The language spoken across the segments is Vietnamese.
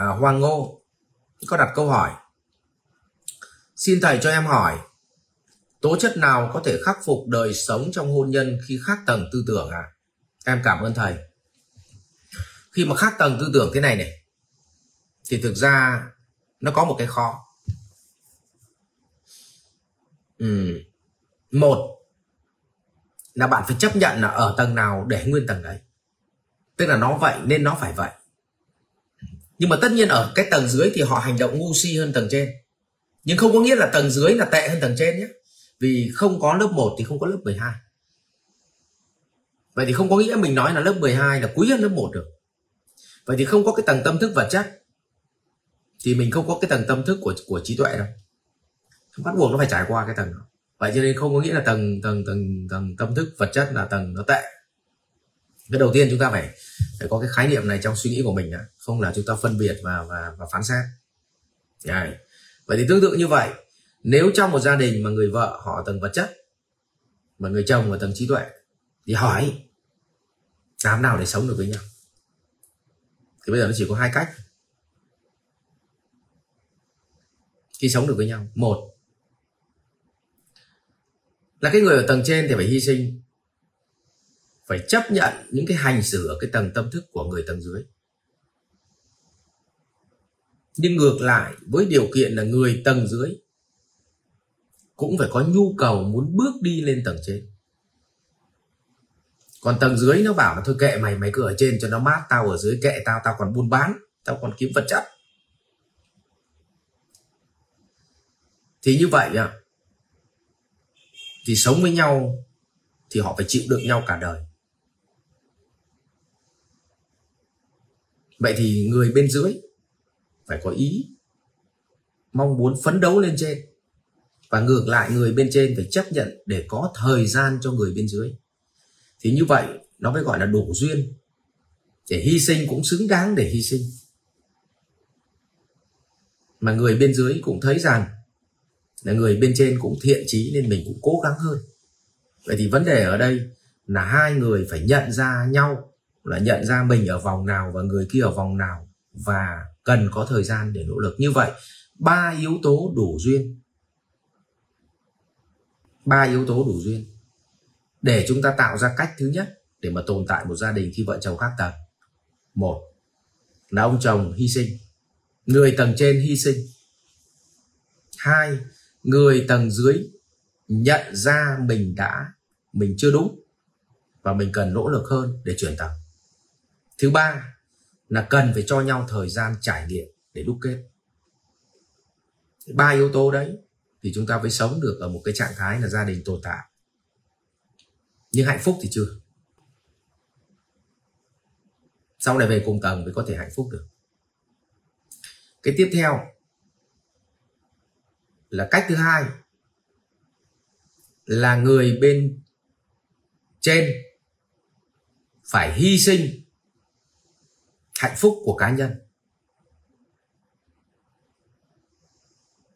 à, Hoàng Ngô có đặt câu hỏi. Xin thầy cho em hỏi tố chất nào có thể khắc phục đời sống trong hôn nhân khi khác tầng tư tưởng à em cảm ơn thầy. Khi mà khác tầng tư tưởng thế này này thì thực ra nó có một cái khó. Ừ. một là bạn phải chấp nhận là ở tầng nào để nguyên tầng đấy. Tức là nó vậy nên nó phải vậy nhưng mà tất nhiên ở cái tầng dưới thì họ hành động ngu si hơn tầng trên. Nhưng không có nghĩa là tầng dưới là tệ hơn tầng trên nhé. Vì không có lớp 1 thì không có lớp 12 vậy thì không có nghĩa mình nói là lớp 12 là quý hơn lớp 1 được. Vậy thì không có cái tầng tâm thức vật chất, thì mình không có cái tầng tâm thức của của trí tuệ đâu. Bắt buộc nó phải trải qua cái tầng đó. Vậy cho nên không có nghĩa là tầng tầng tầng tầng tâm thức vật chất là tầng nó tệ cái đầu tiên chúng ta phải phải có cái khái niệm này trong suy nghĩ của mình đã. không là chúng ta phân biệt và và, và phán xét Đấy. vậy thì tương tự như vậy nếu trong một gia đình mà người vợ họ tầng vật chất mà người chồng ở tầng trí tuệ thì hỏi làm nào để sống được với nhau thì bây giờ nó chỉ có hai cách khi sống được với nhau một là cái người ở tầng trên thì phải hy sinh phải chấp nhận những cái hành xử ở cái tầng tâm thức của người tầng dưới. Nhưng ngược lại, với điều kiện là người tầng dưới cũng phải có nhu cầu muốn bước đi lên tầng trên. Còn tầng dưới nó bảo là, thôi kệ mày mày cứ ở trên cho nó mát, tao ở dưới kệ tao tao còn buôn bán, tao còn kiếm vật chất. Thì như vậy ạ thì sống với nhau thì họ phải chịu đựng nhau cả đời. Vậy thì người bên dưới phải có ý mong muốn phấn đấu lên trên. Và ngược lại, người bên trên phải chấp nhận để có thời gian cho người bên dưới. Thì như vậy, nó mới gọi là đủ duyên. Để hy sinh cũng xứng đáng để hy sinh. Mà người bên dưới cũng thấy rằng là người bên trên cũng thiện trí nên mình cũng cố gắng hơn. Vậy thì vấn đề ở đây là hai người phải nhận ra nhau là nhận ra mình ở vòng nào và người kia ở vòng nào và cần có thời gian để nỗ lực. Như vậy, ba yếu tố đủ duyên. Ba yếu tố đủ duyên. Để chúng ta tạo ra cách thứ nhất để mà tồn tại một gia đình khi vợ chồng khác tầng. Một là ông chồng hy sinh, người tầng trên hy sinh. Hai, người tầng dưới nhận ra mình đã, mình chưa đúng và mình cần nỗ lực hơn để chuyển tầng thứ ba là cần phải cho nhau thời gian trải nghiệm để đúc kết. Ba yếu tố đấy thì chúng ta mới sống được ở một cái trạng thái là gia đình tồn tại. Nhưng hạnh phúc thì chưa. Sau này về cùng tầng mới có thể hạnh phúc được. Cái tiếp theo là cách thứ hai là người bên trên phải hy sinh hạnh phúc của cá nhân.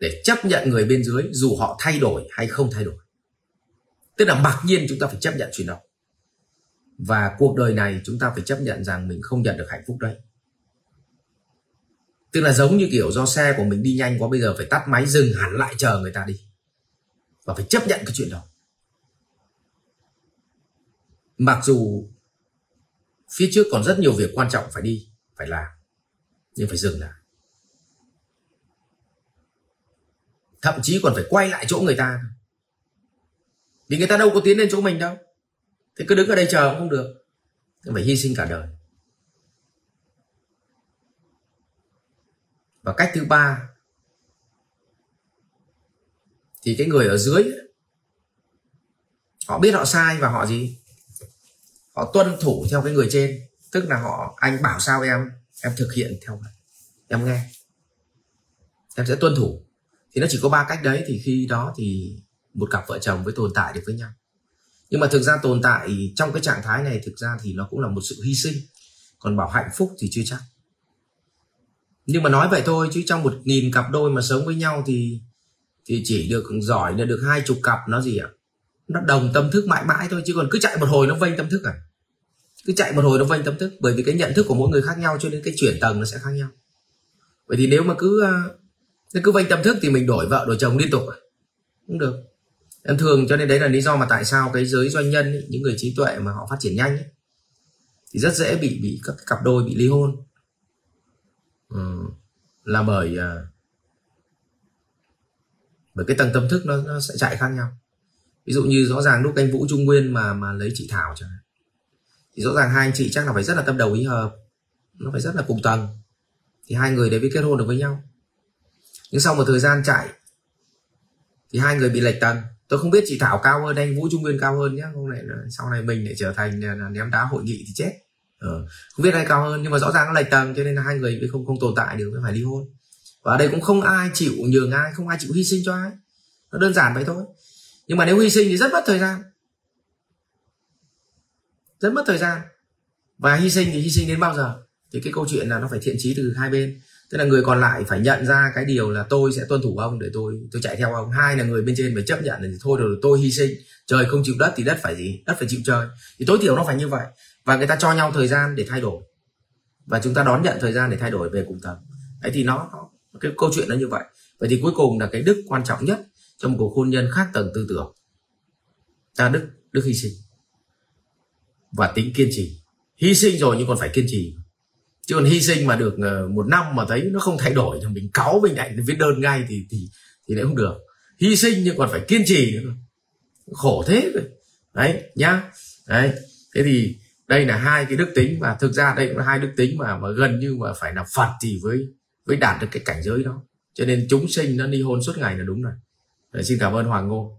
Để chấp nhận người bên dưới dù họ thay đổi hay không thay đổi. Tức là mặc nhiên chúng ta phải chấp nhận chuyện đó. Và cuộc đời này chúng ta phải chấp nhận rằng mình không nhận được hạnh phúc đấy. Tức là giống như kiểu do xe của mình đi nhanh quá bây giờ phải tắt máy dừng hẳn lại chờ người ta đi. Và phải chấp nhận cái chuyện đó. Mặc dù phía trước còn rất nhiều việc quan trọng phải đi phải làm, nhưng phải dừng lại. Thậm chí còn phải quay lại chỗ người ta vì người ta đâu có tiến lên chỗ mình đâu. Thế cứ đứng ở đây chờ cũng không được. Phải hy sinh cả đời. Và cách thứ ba, thì cái người ở dưới, họ biết họ sai và họ gì? Họ tuân thủ theo cái người trên tức là họ, anh bảo sao em? Em thực hiện theo em nghe. Em sẽ tuân thủ. Thì nó chỉ có ba cách đấy, thì khi đó thì một cặp vợ chồng mới tồn tại được với nhau. Nhưng mà thực ra tồn tại trong cái trạng thái này, thực ra thì nó cũng là một sự hy sinh. Còn bảo hạnh phúc thì chưa chắc. Nhưng mà nói vậy thôi, chứ trong một nghìn cặp đôi mà sống với nhau thì thì chỉ được giỏi là được hai chục cặp, nó gì ạ? Nó đồng tâm thức mãi mãi thôi, chứ còn cứ chạy một hồi nó vênh tâm thức à? Cứ chạy một hồi nó vênh tâm thức. Bởi vì cái nhận thức của mỗi người khác nhau cho nên cái chuyển tầng nó sẽ khác nhau. Vậy thì nếu mà cứ à, nếu cứ vênh tâm thức thì mình đổi vợ đổi chồng liên tục à? cũng được. Em thường cho nên đấy là lý do mà tại sao cái giới doanh nhân ấy, những người trí tuệ mà họ phát triển nhanh ấy, thì rất dễ bị bị các cặp đôi bị ly hôn. Ừ, là bởi à, bởi cái tầng tâm thức nó, nó sẽ chạy khác nhau. Ví dụ như rõ ràng lúc anh Vũ Trung Nguyên mà mà lấy chị Thảo chẳng hạn thì rõ ràng hai anh chị chắc là phải rất là tâm đầu ý hợp. Nó phải rất là cùng tầng. Thì hai người đấy mới kết hôn được với nhau. Nhưng sau một thời gian chạy, thì hai người bị lệch tầng. Tôi không biết chị Thảo cao hơn anh Vũ Trung Nguyên cao hơn nhé không lại sau này mình lại trở thành là ném đá hội nghị thì chết. Ừ. không biết ai cao hơn, nhưng mà rõ ràng nó lệch tầng, cho nên là hai người mới không không tồn tại được, mới phải ly hôn. Và ở đây cũng không ai chịu nhường ai, không ai chịu hy sinh cho ai. Nó đơn giản vậy thôi. Nhưng mà nếu hy sinh thì rất mất thời gian rất mất thời gian. Và hy sinh thì hy sinh đến bao giờ? Thì cái câu chuyện là nó phải thiện trí từ hai bên. Tức là người còn lại phải nhận ra cái điều là tôi sẽ tuân thủ ông để tôi tôi chạy theo ông. Hai là người bên trên phải chấp nhận là thôi rồi tôi hy sinh. Trời không chịu đất thì đất phải gì? Đất phải chịu trời. Thì tối thiểu nó phải như vậy. Và người ta cho nhau thời gian để thay đổi. Và chúng ta đón nhận thời gian để thay đổi về cùng tầng. Đấy thì nó, nó cái câu chuyện nó như vậy. Vậy thì cuối cùng là cái đức quan trọng nhất trong một cuộc hôn nhân khác tầng tư tưởng. Ta đức đức hy sinh và tính kiên trì. Hy sinh rồi nhưng còn phải kiên trì. Chứ còn hy sinh mà được ờ, một năm mà thấy nó không thay đổi thì mình cáu mình lại viết đơn ngay thì thì thì lại không được. Hy sinh nhưng còn phải kiên trì nữa. Khổ thế rồi đấy nhá. Đấy thế thì đây là hai cái đức tính và thực ra đây cũng là hai đức tính mà mà gần như mà phải là phật thì với với đạt được cái cảnh giới đó. Cho nên chúng sinh nó ly hôn suốt ngày là đúng rồi. Đấy, xin cảm ơn hoàng ngô.